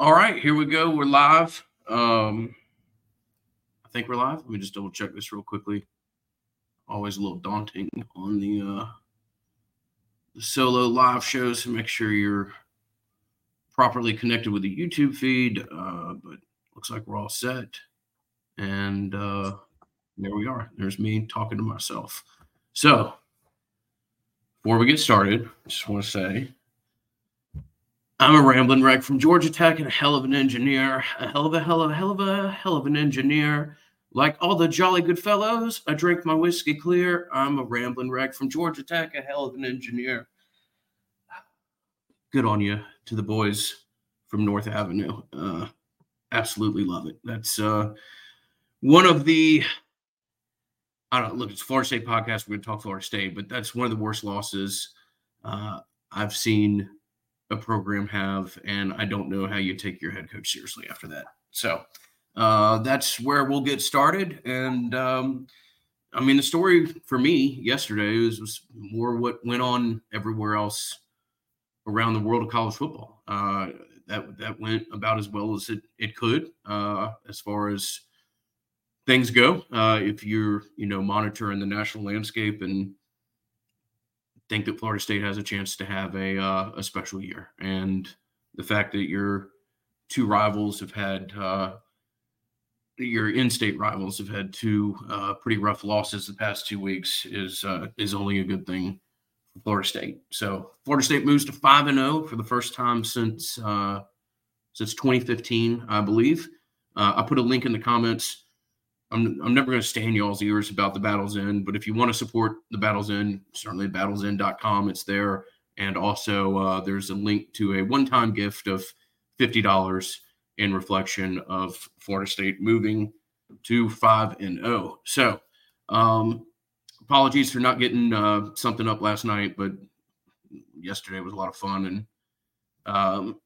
All right, here we go. We're live. Um, I think we're live. Let me just double check this real quickly. Always a little daunting on the uh, the solo live shows to make sure you're properly connected with the YouTube feed. Uh, but looks like we're all set. And uh, there we are. There's me talking to myself. So before we get started, I just want to say I'm a rambling wreck from Georgia Tech and a hell of an engineer, a hell of a hell of a hell of a hell of an engineer. Like all the jolly good fellows, I drink my whiskey clear. I'm a rambling wreck from Georgia Tech, a hell of an engineer. Good on you to the boys from North Avenue. Uh, absolutely love it. That's uh, one of the I don't know, look. It's Florida State podcast. We're going to talk Florida State, but that's one of the worst losses uh, I've seen a program have, and I don't know how you take your head coach seriously after that. So uh, that's where we'll get started. And um, I mean, the story for me yesterday was, was, more what went on everywhere else around the world of college football. Uh, that that went about as well as it it could uh, as far as things go. Uh, if you're, you know, monitoring the national landscape and think that Florida State has a chance to have a uh, a special year, and the fact that your two rivals have had uh, your in-state rivals have had two uh, pretty rough losses the past two weeks is uh, is only a good thing for Florida State. So Florida State moves to five and zero oh for the first time since uh, since 2015, I believe. Uh, I put a link in the comments I'm, I'm never going to stay in y'all's ears about the Battle's End, but if you want to support the Battle's End, certainly battlesend.com, it's there. And also, uh, there's a link to a one time gift of $50 in reflection of Florida State moving to 5 and 0. So, um, apologies for not getting uh, something up last night, but yesterday was a lot of fun. And, um,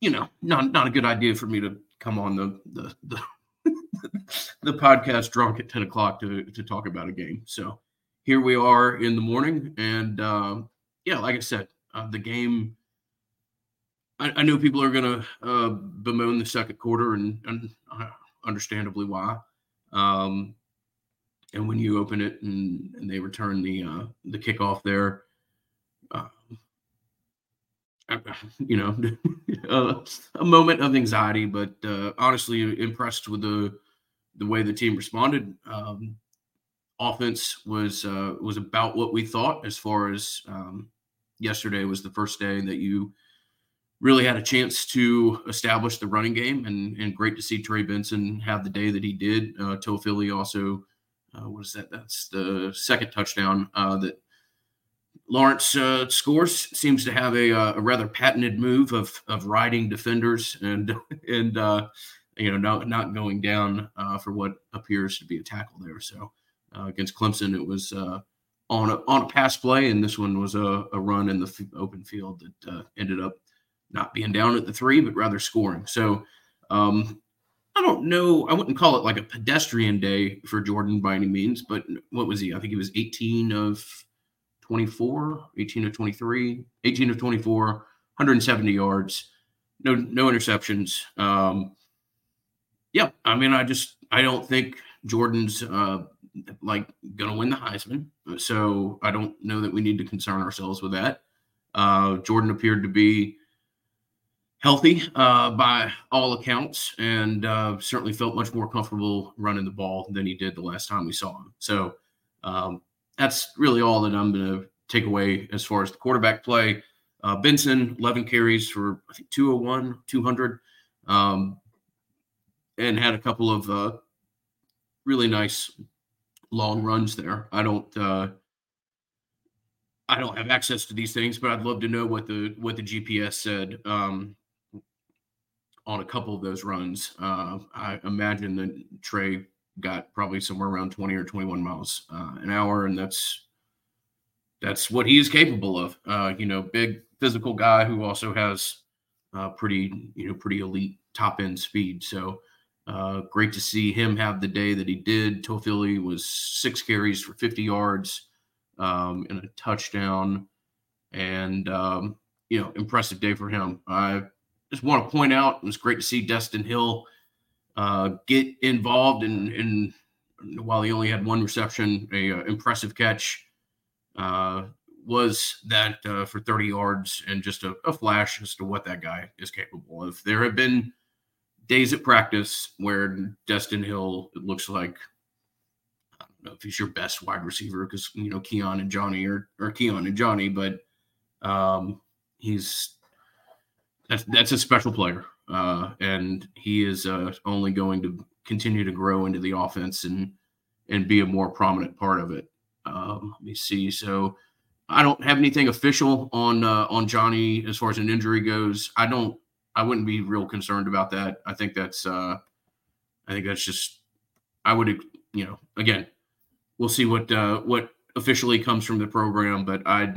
you know, not, not a good idea for me to come on the, the, the the podcast drunk at 10 o'clock to, to talk about a game. So here we are in the morning. And uh, yeah, like I said, uh, the game, I, I know people are going to uh, bemoan the second quarter and, and uh, understandably why. Um, and when you open it and, and they return the uh, the kickoff there, uh, you know, a, a, moment of anxiety, but uh, honestly impressed with the the way the team responded. Um, offense was uh, was about what we thought. As far as um, yesterday was the first day that you really had a chance to establish the running game, and and great to see Trey Benson have the day that he did. Uh, Philly, also, uh, what is that? That's the second touchdown uh, that Lawrence uh, scores. Seems to have a, uh, a, rather patented move of of riding defenders and and uh, you know, not, not going down uh, for what appears to be a tackle there. So uh, against Clemson, it was uh, on a on a pass play, and this one was a, a run in the f- open field that ended up not being down at the three, but rather scoring. So um, I don't know. I wouldn't call it like a pedestrian day for Jordan by any means, but what was he? I think he was 18 of 24, 18 of 23, 18 of 24, 170 yards, no no interceptions. Um, yeah, I mean, I just I don't think Jordan's uh, like going to win the Heisman, so I don't know that we need to concern ourselves with that. Uh, Jordan appeared to be healthy uh, by all accounts, and uh, certainly felt much more comfortable running the ball than he did the last time we saw him. So um, that's really all that I'm going to take away as far as the quarterback play. Uh, Benson, 11 carries for I think 201, 200. Um, and had a couple of uh, really nice long runs there. I don't uh, I don't have access to these things, but I'd love to know what the what the GPS said um, on a couple of those runs. Uh, I imagine that Trey got probably somewhere around 20 or 21 miles uh, an hour, and that's that's what he is capable of. Uh, you know, big physical guy who also has uh, pretty you know pretty elite top end speed. So uh, great to see him have the day that he did. Toafili was six carries for 50 yards um, and a touchdown, and um, you know, impressive day for him. I just want to point out it was great to see Destyn Hill uh, get involved and in, in, while he only had one reception, a uh, impressive catch uh, was that uh, for 30 yards and just a, a, flash as to what that guy is capable of. There have been days at practice where Destyn Hill it looks like I don't know if he's your best wide receiver because you know Keon and Johnny or or Keon and Johnny, but um, he's that's that's a special player, uh, and he is uh, only going to continue to grow into the offense and and be a more prominent part of it. Um, let me see. So I don't have anything official on uh, on Johnny as far as an injury goes. I don't. I wouldn't be real concerned about that. I think that's. Uh, I think that's just. I would. You know. Again, we'll see what uh, what officially comes from the program, but I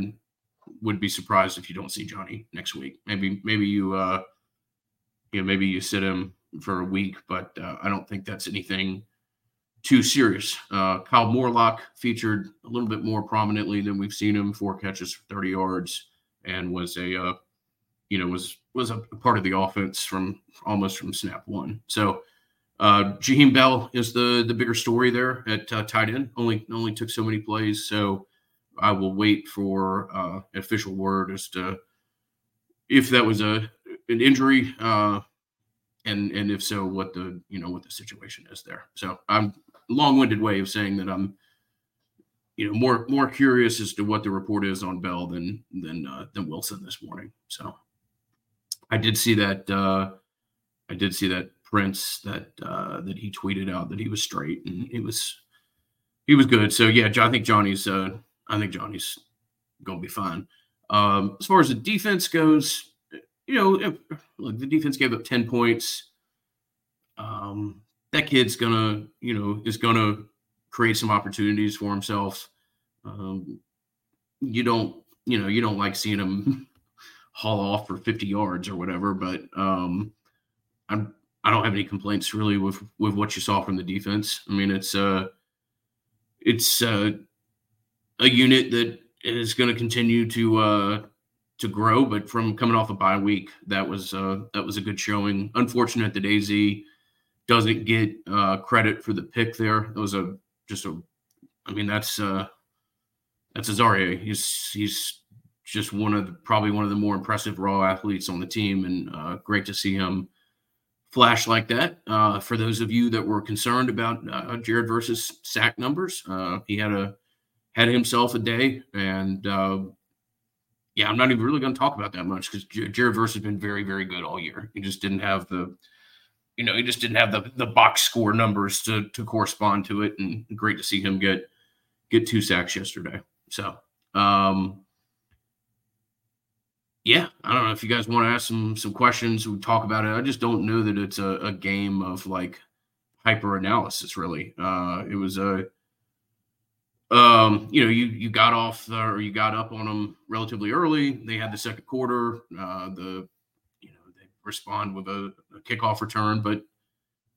would be surprised if you don't see Johnny next week. Maybe maybe you. Uh, you know, maybe you sit him for a week, but uh, I don't think that's anything too serious. Uh, Kyle Morlock featured a little bit more prominently than we've seen him. Four catches for 30 yards, and was a uh, you know was was a part of the offense from almost from snap one. So uh, Jaheim Bell is the the bigger story there at uh, tight end. Only only took so many plays, so I will wait for uh, official word as to if that was a an injury. Uh, and and if so, what the you know what the situation is there. So I'm long-winded way of saying that I'm, you know, more more curious as to what the report is on Bell than than uh, than Wilson this morning. So I did see that uh, I did see that Prince that uh, that he tweeted out that he was straight and he was he was good. So yeah, I think Johnny's uh, I think Johnny's gonna be fine. Um, as far as the defense goes, you know, look, the defense gave up ten points. Um, that kid's gonna, you know, is gonna create some opportunities for himself. Um, you don't, you know, you don't like seeing him haul off for 50 yards or whatever, but um, I'm I don't have any complaints really with with what you saw from the defense. I mean, it's uh it's uh, a unit that is going to continue to uh to grow, but from coming off a bye week, that was uh that was a good showing. Unfortunate that AZ doesn't get uh, credit for the pick there. It was a just a, I mean that's uh, that's Azareye'h. He's he's just one of the, probably one of the more impressive raw athletes on the team, and uh, great to see him flash like that. Uh, for those of you that were concerned about uh, Jared Verse's sack numbers, uh, he had a had himself a day, and uh, yeah, I'm not even really going to talk about that much because Jared Verse has been very very good all year. He just didn't have the you know, he just didn't have the the box score numbers to to correspond to it. And great to see him get get two sacks yesterday. So um yeah, I don't know if you guys want to ask some some questions, we talk about it. I just don't know that it's a, a game of like hyper analysis really. Uh it was a um, you know, you you got off or you got up on them relatively early. They had the second quarter. Uh, the you know they respond with a, a kickoff return, but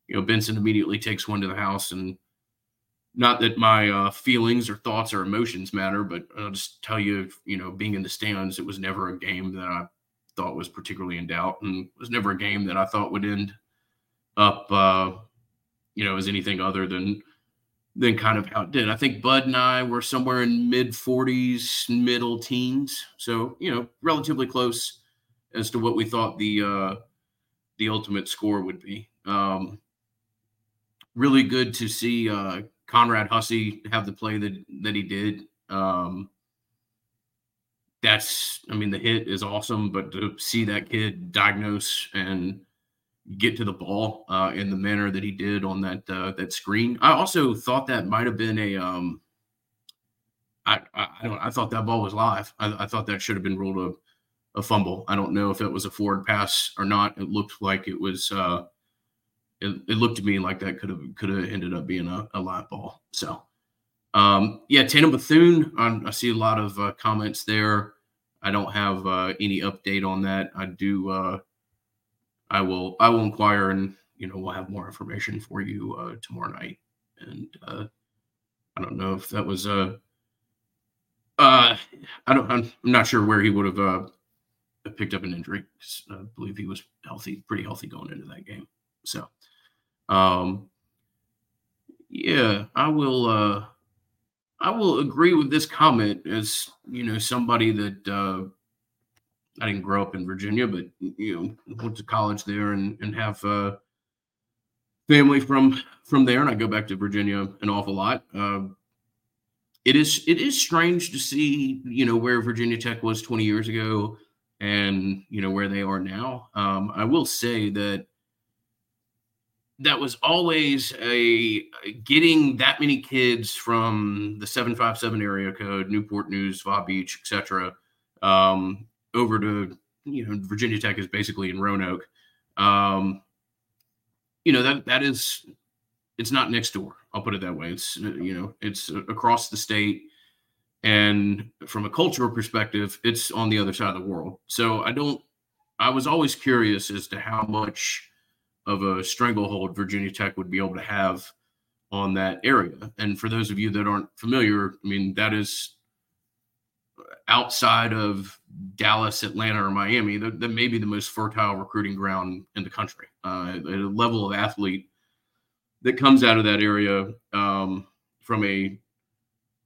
you know Benson immediately takes one to the house and not that my uh, feelings or thoughts or emotions matter, but I'll just tell you, you know, being in the stands, it was never a game that I thought was particularly in doubt, and was never a game that I thought would end up, uh, you know, as anything other than than kind of how it did. I think Bud and I were somewhere in mid 40s, middle teens, so you know, relatively close as to what we thought the uh, the ultimate score would be. Um, really good to see uh, Conrad Hussey have the play that that he did. Um, that's, I mean, the hit is awesome, but to see that kid diagnose and get to the ball uh, in the manner that he did on that uh, that screen, I also thought that might have been a. Um, I, I, don't. I thought that ball was live. I, I thought that should have been ruled a a fumble. I don't know if it was a forward pass or not. It looked like it was. Uh, it, it looked to me like that could have could have ended up being a, a live ball. So, um, yeah, Tatum Bethune. I, I, see a lot of uh, comments there. I don't have uh, any update on that. I do. Uh, I will. I will inquire, and you know, we'll have more information for you uh, tomorrow night. And uh, I don't know if that was a. Uh, I don't. I'm not sure where he would have uh, picked up an injury. I believe he was healthy, pretty healthy going into that game. So, um, yeah, I will. Uh, I will agree with this comment as you know somebody that uh, I didn't grow up in Virginia, but you know went to college there and and have uh, family from from there, and I go back to Virginia an awful lot. Uh, it is it is strange to see you know where Virginia Tech was 20 years ago and you know where they are now. Um, I will say that that was always a getting that many kids from the 757 area code, Newport News, Va Beach, etc., um, over to you know Virginia Tech is basically in Roanoke. Um, you know that that is it's not next door. I'll put it that way. It's you know it's across the state, and from a cultural perspective, it's on the other side of the world. So I don't. I was always curious as to how much of a stranglehold Virginia Tech would be able to have on that area. And for those of you that aren't familiar, I mean, that is outside of Dallas, Atlanta, or Miami, that, that may be the most fertile recruiting ground in the country. Uh, a level of athlete that comes out of that area um, from a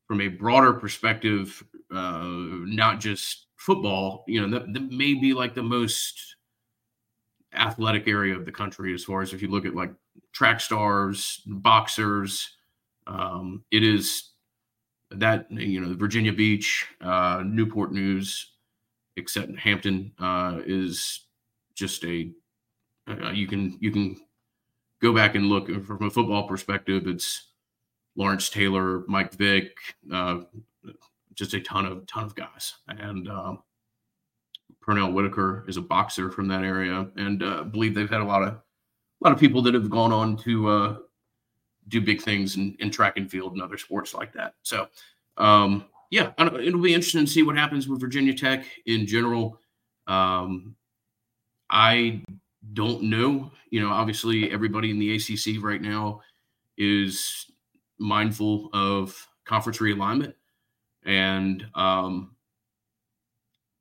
from a broader perspective, uh, not just football. You know, that, that may be like the most athletic area of the country as far as if you look at like track stars, boxers. Um, it is that you know Virginia Beach, uh, Newport News, except Hampton uh, is just a uh, you can you can go back and look from a football perspective. It's Lawrence Taylor, Mike Vick, uh, just a ton of ton of guys, and um, Pernell Whitaker is a boxer from that area, and uh, believe they've had a lot of a lot of people that have gone on to uh, do big things in, in, track and field and other sports like that. So, um, yeah, it'll be interesting to see what happens with Virginia Tech in general. Um, I don't know. You know, obviously, everybody in the ACC right now is mindful of conference realignment, and um,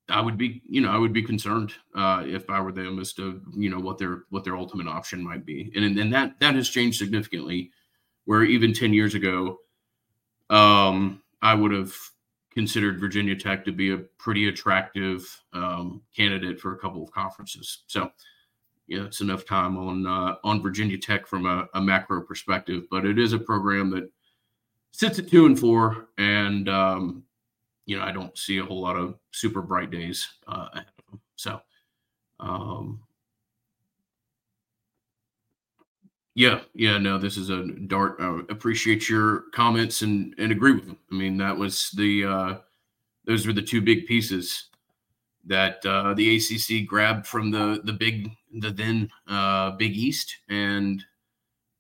I would be, you know, I would be concerned uh, if I were them as to, you know, what their what their ultimate option might be, and and that that has changed significantly. Where even ten years ago, um, I would have considered Virginia Tech to be a pretty attractive um, candidate for a couple of conferences. So, yeah, it's enough time on uh, on Virginia Tech from a, a macro perspective, but it is a program that sits at two and four, and um, you know, I don't see a whole lot of super bright days uh, ahead of them. So, um, yeah, yeah, no, this is a dart. I appreciate your comments and and agree with them. I mean, that was the uh, those were the two big pieces that uh, the ACC grabbed from the the big the then uh, Big East, and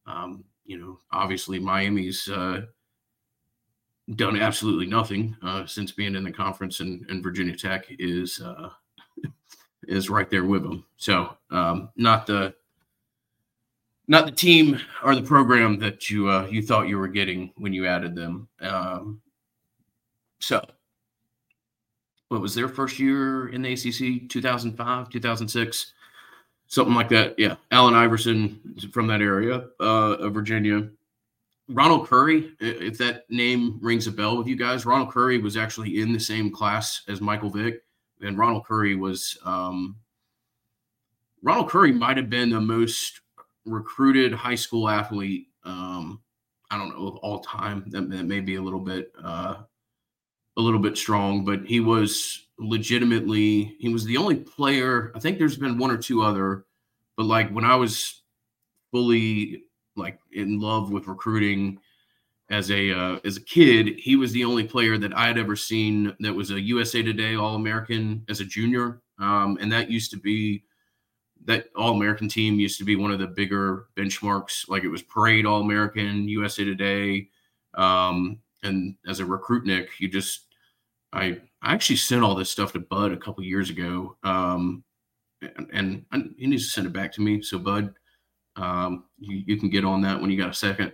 um, you know, obviously Miami's uh, done absolutely nothing uh, since being in the conference, and, and Virginia Tech is uh, is right there with them. So um, not the not the team or the program that you uh, you thought you were getting when you added them. Um, so what was their first year in the ACC? 2005, 2006, something like that. Yeah, Allen Iverson from that area uh, of Virginia Ronald Curry, if that name rings a bell with you guys, Ronald Curry was actually in the same class as Michael Vick, and Ronald Curry was um, Ronald Curry might have been the most recruited high school athlete. Um, I don't know of all time. That, that may be a little bit uh, a little bit strong, but he was legitimately he was the only player. I think there's been one or two other, but like when I was fully like in love with recruiting as a uh, as a kid. He was the only player that I had ever seen that was a USA Today All American as a junior, um, and that used to be that All American team used to be one of the bigger benchmarks. Like it was Parade All American, USA Today, um, and as a recruit, Nick, you just I I actually sent all this stuff to Bud a couple years ago. Um, and, and, he needs to send it back to me. So, Bud, um, you, you, can get on that when you got a second.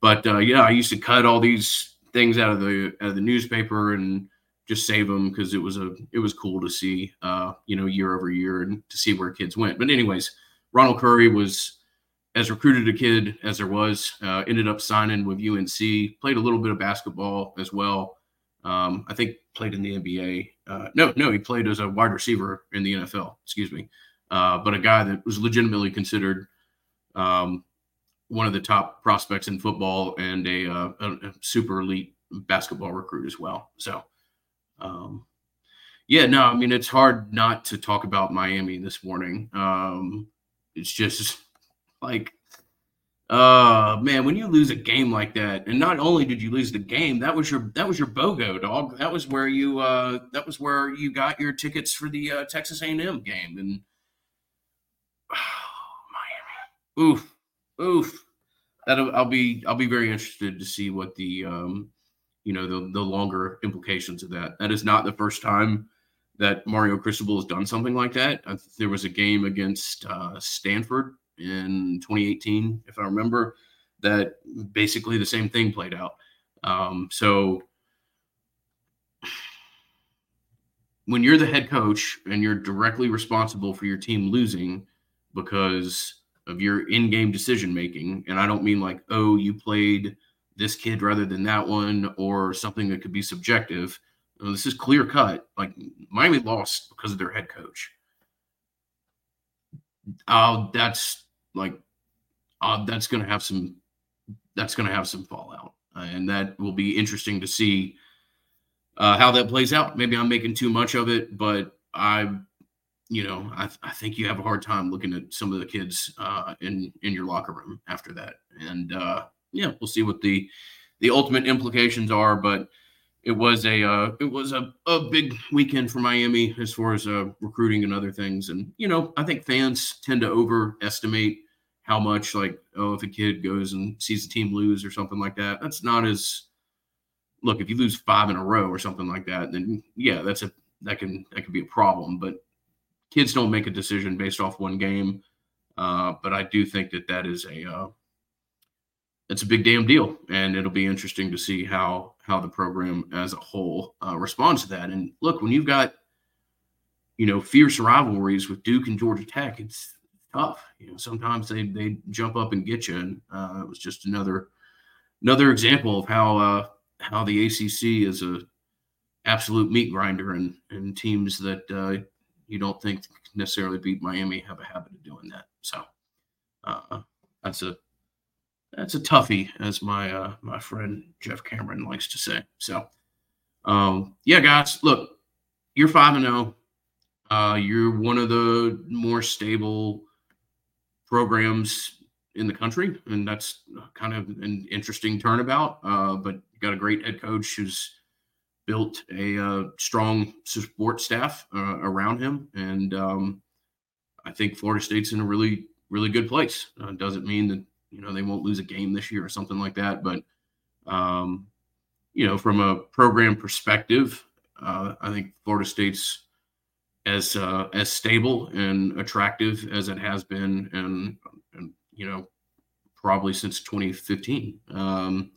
But uh, yeah, I used to cut all these things out of the out of the newspaper and just save them because it was a it was cool to see uh, you know year over year and to see where kids went. But anyways, Ronald Curry was as recruited a kid as there was. Uh, ended up signing with UNC. Played a little bit of basketball as well. Um, I think played in the NBA. Uh, no, no, he played as a wide receiver in the NFL. Excuse me. Uh, but a guy that was legitimately considered um, one of the top prospects in football and a, uh, a, a super elite basketball recruit as well. So, um, yeah, no, I mean it's hard not to talk about Miami this morning. Um, it's just like, uh, man, when you lose a game like that, and not only did you lose the game, that was your that was your BOGO dog. That was where you uh, that was where you got your tickets for the uh, Texas A&M game, and oh, Miami, oof, oof. That I'll be I'll be very interested to see what the um, you know the the longer implications of that. That is not the first time that Mario Cristobal has done something like that. There was a game against uh, Stanford in 2018, if I remember, that basically the same thing played out. Um, so when you're the head coach and you're directly responsible for your team losing because of your in-game decision making, and I don't mean like, oh, you played this kid rather than that one, or something that could be subjective. this is clear cut. Like Miami lost because of their head coach. Uh, that's like uh, that's going to have some that's going to have some fallout, uh, and that will be interesting to see uh, how that plays out. Maybe I'm making too much of it, but I, you know, I, I think you have a hard time looking at some of the kids uh, in in your locker room after that, and uh, yeah, we'll see what the the ultimate implications are, but it was a uh, it was a, a big weekend for Miami as far as uh, recruiting and other things. And you know, I think fans tend to overestimate how much like oh if a kid goes and sees the team lose or something like that. That's not as look if you lose five in a row or something like that, then yeah, that's a that can that can be a problem. But kids don't make a decision based off one game. Uh, but I do think that that is a uh, it's a big damn deal, and it'll be interesting to see how how the program as a whole uh, responds to that. And look, when you've got you know fierce rivalries with Duke and Georgia Tech, it's tough. You know, sometimes they they jump up and get you, and uh, it was just another another example of how uh, how the ACC is a absolute meat grinder, and and teams that uh, you don't think necessarily beat Miami have a habit of doing that. So uh, that's a that's a toughie, as my uh, my friend Jeff Cameron likes to say. So, um, yeah, guys, look, you're five and zero. Oh. Uh, you're one of the more stable programs in the country, and that's kind of an interesting turnabout. Uh, but you got a great head coach who's built a uh, strong support staff uh, around him, and um, I think Florida State's in a really really good place. Uh, doesn't mean that you know they won't lose a game this year or something like that. But um, you know, from a program perspective, uh, I think Florida State's as uh, as stable and attractive as it has been, and, and you know, probably since 2015. Um,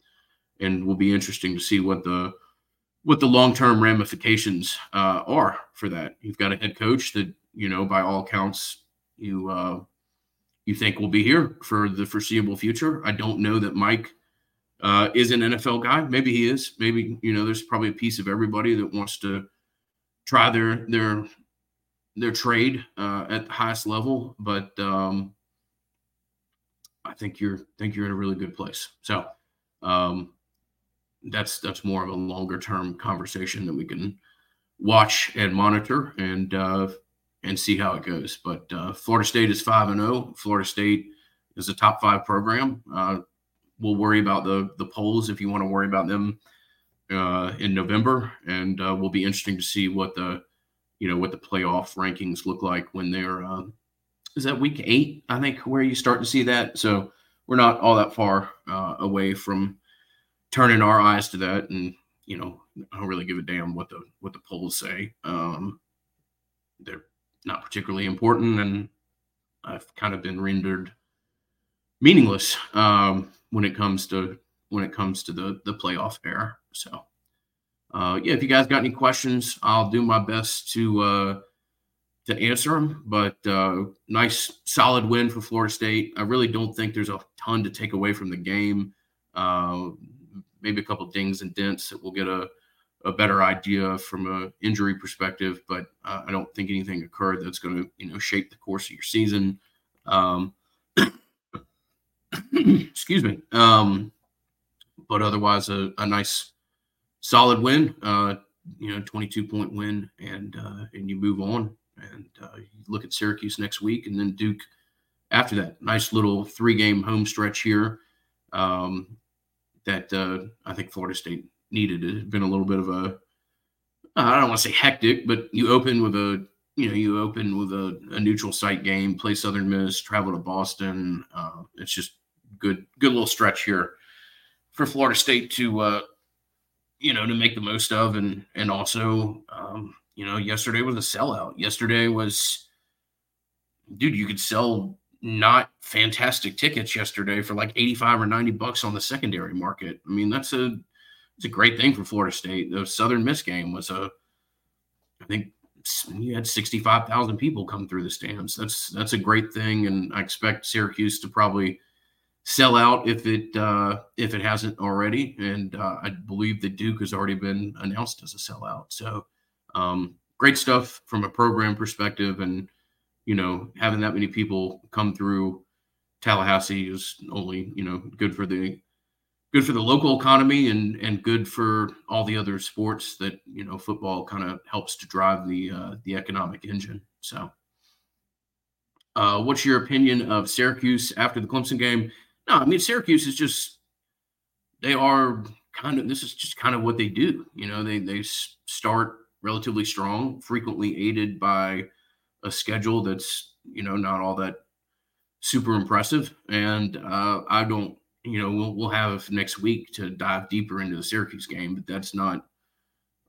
and will be interesting to see what the what the long term ramifications uh, are for that. You've got a head coach that you know, by all accounts, you uh, you think will be here for the foreseeable future. I don't know that Mike uh, is an NFL guy. Maybe he is. Maybe you know there's probably a piece of everybody that wants to try their their their trade uh, at the highest level. But um, I think you're think you're in a really good place. So um, that's that's more of a longer term conversation that we can watch and monitor and uh, and see how it goes. But uh, Florida State is five and zero. Oh. Florida State is a top five program. Uh, we'll worry about the the polls if you want to worry about them uh, in November, and uh, will be interesting to see what the you know what the playoff rankings look like when they're uh, is that week eight I think where you start to see that. So we're not all that far uh, away from turning our eyes to that, and you know I don't really give a damn what the what the polls say. Um, they're not particularly important, and I've kind of been rendered meaningless um, when it comes to when it comes to the the playoff era. So, uh, yeah, if you guys got any questions, I'll do my best to uh, to answer them. But uh, nice, solid win for Florida State. I really don't think there's a ton to take away from the game. Uh, maybe a couple dings and dents that we'll get a, a better idea from a injury perspective. But uh, I don't think anything occurred that's going to you know shape the course of your season. Um, excuse me. Um, but otherwise, a, a nice, solid win. Uh, you know, 22 point win, and uh, and you move on and uh, you look at Syracuse next week, and then Duke after that. Nice little three game home stretch here um, that uh, I think Florida State needed. It had been a little bit of a I don't want to say hectic, but you open with a you know you open with a, a neutral site game, play Southern Miss, travel to Boston. Uh, it's just good good little stretch here for Florida State to uh, you know to make the most of, and and also um, you know, yesterday was a sellout. Yesterday was, dude, you could sell not fantastic tickets yesterday for like 85 or 90 bucks on the secondary market. I mean, that's a it's a great thing for Florida State. The Southern Miss game was a I think you had 65,000 people come through the stands. That's that's a great thing and I expect Syracuse to probably sell out if it uh, if it hasn't already and uh, I believe that Duke has already been announced as a sellout. So um, great stuff from a program perspective, and you know, having that many people come through Tallahassee is only you know good for the good for the local economy and and good for all the other sports that you know football kind of helps to drive the uh, the economic engine. So, uh, what's your opinion of Syracuse after the Clemson game? No, I mean Syracuse is just they are kind of this is just kind of what they do. You know, they they start relatively strong, frequently aided by a schedule that's you know not all that super impressive. And uh, I don't, you know, we'll we'll have next week to dive deeper into the Syracuse game, but that's not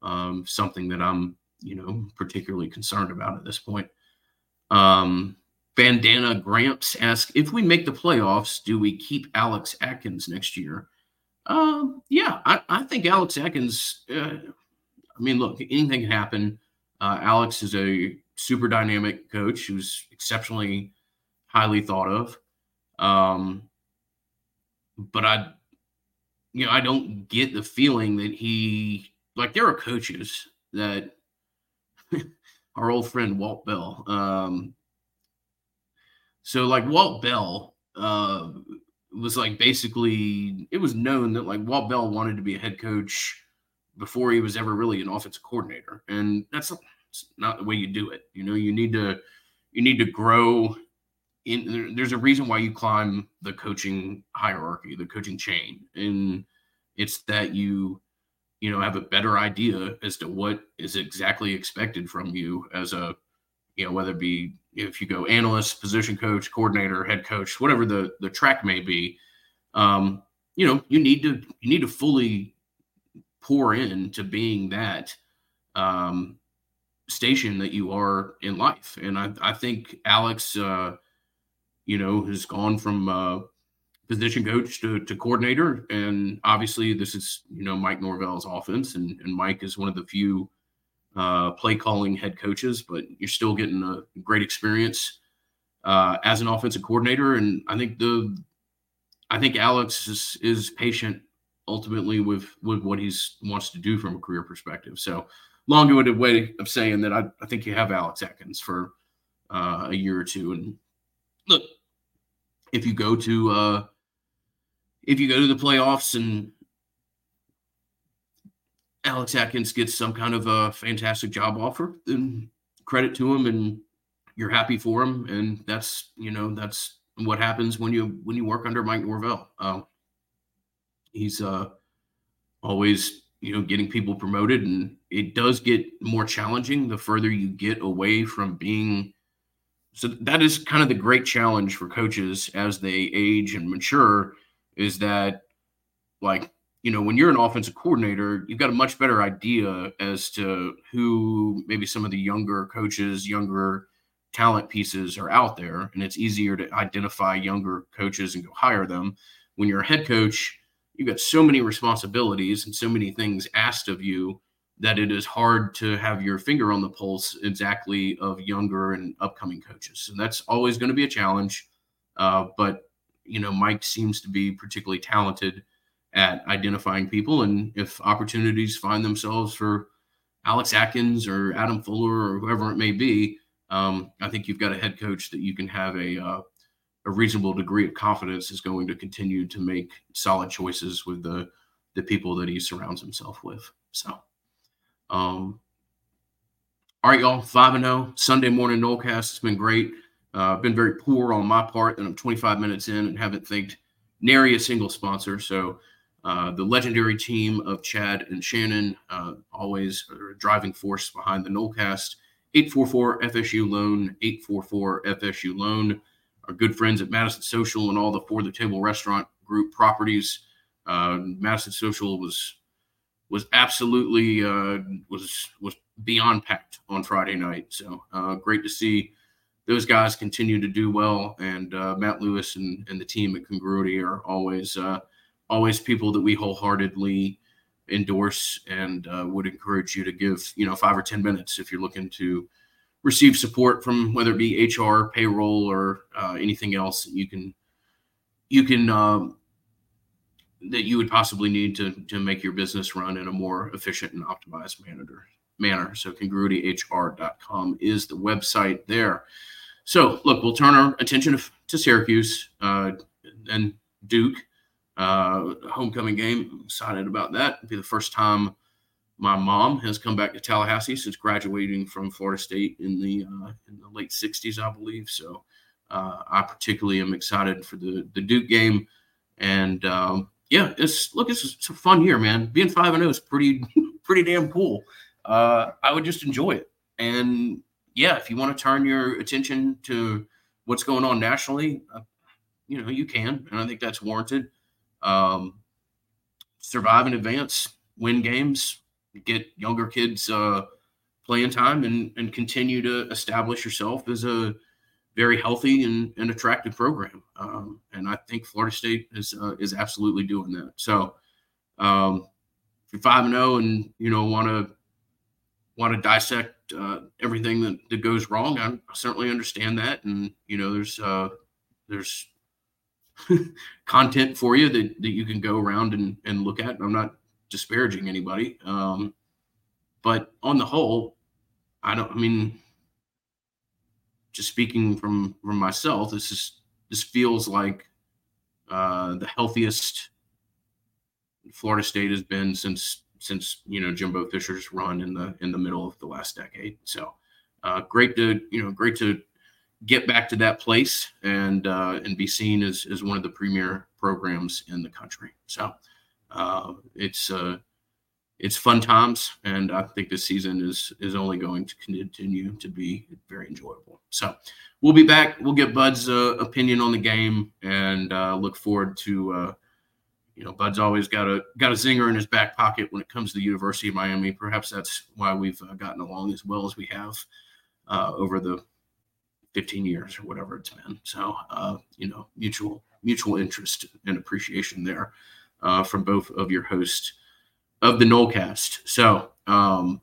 um, something that I'm you know particularly concerned about at this point. Um, Bandana Gramps asks if we make the playoffs, do we keep Alex Atkins next year? Um, yeah, I, I think Alex Atkins. Uh, I mean, look, anything can happen. Uh, Alex is a super dynamic coach who's exceptionally highly thought of. Um, but I, you know, I don't get the feeling that he like there are coaches that our old friend Walt Bell. Um, so like Walt Bell uh, was like basically it was known that like Walt Bell wanted to be a head coach before he was ever really an offensive coordinator. And that's not the way you do it. You know, you need to you need to grow in there's a reason why you climb the coaching hierarchy, the coaching chain. And it's that you you know have a better idea as to what is exactly expected from you as a you know whether it be if you go analyst position coach coordinator head coach whatever the the track may be um you know you need to you need to fully pour into being that um, station that you are in life. And I, I think Alex, uh, you know, has gone from uh, position coach to, to coordinator. And obviously, this is, you know, Mike Norvell's offense. And, and Mike is one of the few uh, play calling head coaches, but you're still getting a great experience uh, as an offensive coordinator. And I think the, I think Alex is, is patient ultimately with with what he's wants to do from a career perspective. So long-winded way of saying that I, I think you have Alex Atkins for uh, a year or two. And look, if you go to uh, if you go to the playoffs and Alex Atkins gets some kind of a fantastic job offer, then credit to him and you're happy for him. And that's you know that's what happens when you when you work under Mike Norvell. Uh, he's uh, always you know getting people promoted, and it does get more challenging the further you get away from being. So that is kind of the great challenge for coaches as they age and mature, is that like you know when you're an offensive coordinator, you've got a much better idea as to who maybe some of the younger coaches, younger talent pieces are out there, and it's easier to identify younger coaches and go hire them. When you're a head coach, you've got so many responsibilities and so many things asked of you that it is hard to have your finger on the pulse exactly of younger and upcoming coaches. And that's always going to be a challenge. Uh, but, you know, Mike seems to be particularly talented at identifying people. And if opportunities find themselves for Alex Atkins or Adam Fuller or whoever it may be, um, I think you've got a head coach that you can have a, uh, a reasonable degree of confidence is going to continue to make solid choices with the the people that he surrounds himself with. So, um, all right, y'all, five and zero oh, Sunday morning Nolecast. It's been great. Uh, been very poor on my part, and I'm 25 minutes in and haven't thanked nary a single sponsor. So, uh, the legendary team of Chad and Shannon, uh, always a driving force behind the Nolecast. 844 FSU Loan, 844 FSU Loan. Our good friends at Madison Social and all the For the Table Restaurant Group properties. Uh, Madison Social was was absolutely uh, was was beyond packed on Friday night. So uh, great to see those guys continue to do well. And uh, Matt Lewis and, and the team at Congruity are always uh, always people that we wholeheartedly endorse and uh, would encourage you to give you know five or ten minutes if you're looking to receive support from whether it be HR, payroll, or uh, anything else you can you can um, that you would possibly need to to make your business run in a more efficient and optimized manner. Manner. So congruityhr.com is the website there. So look, we'll turn our attention to Syracuse uh, and Duke uh, homecoming game. I'm excited about that. It'll be the first time my mom has come back to Tallahassee since graduating from Florida State in the uh, in the late '60s, I believe. So uh, I particularly am excited for the the Duke game, and um, yeah, it's look, it's, it's, a fun year, man. Being five and zero oh is pretty pretty damn cool. Uh, I would just enjoy it, and yeah, if you want to turn your attention to what's going on nationally, uh, you know you can, and I think that's warranted. Um, survive and advance, win games, get younger kids uh, playing time and, and continue to establish yourself as a very healthy and, and attractive program. Um, and I think Florida State is uh, is absolutely doing that. So um, if you're five and zero and you know want to want to dissect uh, everything that, that goes wrong, I, certainly understand that. And you know there's uh, there's content for you that, that you can go around and, and look at. I'm not disparaging anybody. Um, but on the whole, I don't. I mean, just speaking from from myself, this is this feels like uh, the healthiest Florida State has been since since you know Jimbo Fisher's run in the in the middle of the last decade. So uh, great to you know great to get back to that place and uh, and be seen as as one of the premier programs in the country. So uh, it's uh, it's fun times, and I think this season is is only going to continue to be very enjoyable. So we'll be back. We'll get Bud's uh, opinion on the game, and uh, look forward to. Uh, you know, Bud's always got a got a zinger in his back pocket when it comes to the University of Miami. Perhaps that's why we've uh, gotten along as well as we have over the 15 years or whatever it's been. So, you know, mutual mutual interest and appreciation there uh, from both of your hosts of the Nolecast. So, um,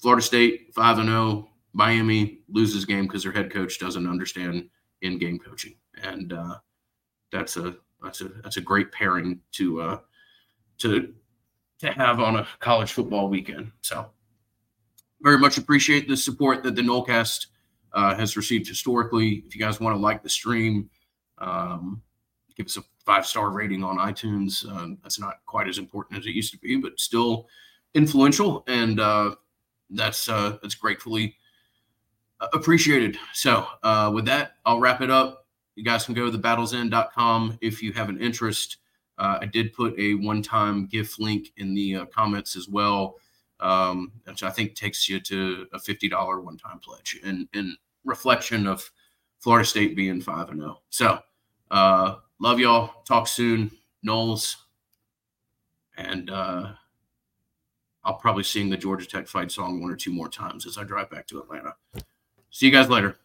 Florida State 5 and 0, Miami loses game because their head coach doesn't understand in-game coaching. And uh, that's a that's a that's a great pairing to uh, to to have on a college football weekend. So very much appreciate the support that the Nolecast uh, has received historically. If you guys want to like the stream, um, give us a five star rating on iTunes. Um, that's not quite as important as it used to be, but still influential, and uh, that's uh, that's gratefully uh, appreciated. So uh, with that, I'll wrap it up. You guys can go to thebattlesend.com if you have an interest. Uh, I did put a one-time gift link in the uh, comments as well, um, which I think takes you to a fifty dollar one-time pledge in in reflection of Florida State being five and zero. Oh. So. Love y'all. Talk soon. Noles. And uh, I'll probably sing the Georgia Tech fight song one or two more times as I drive back to Atlanta. See you guys later.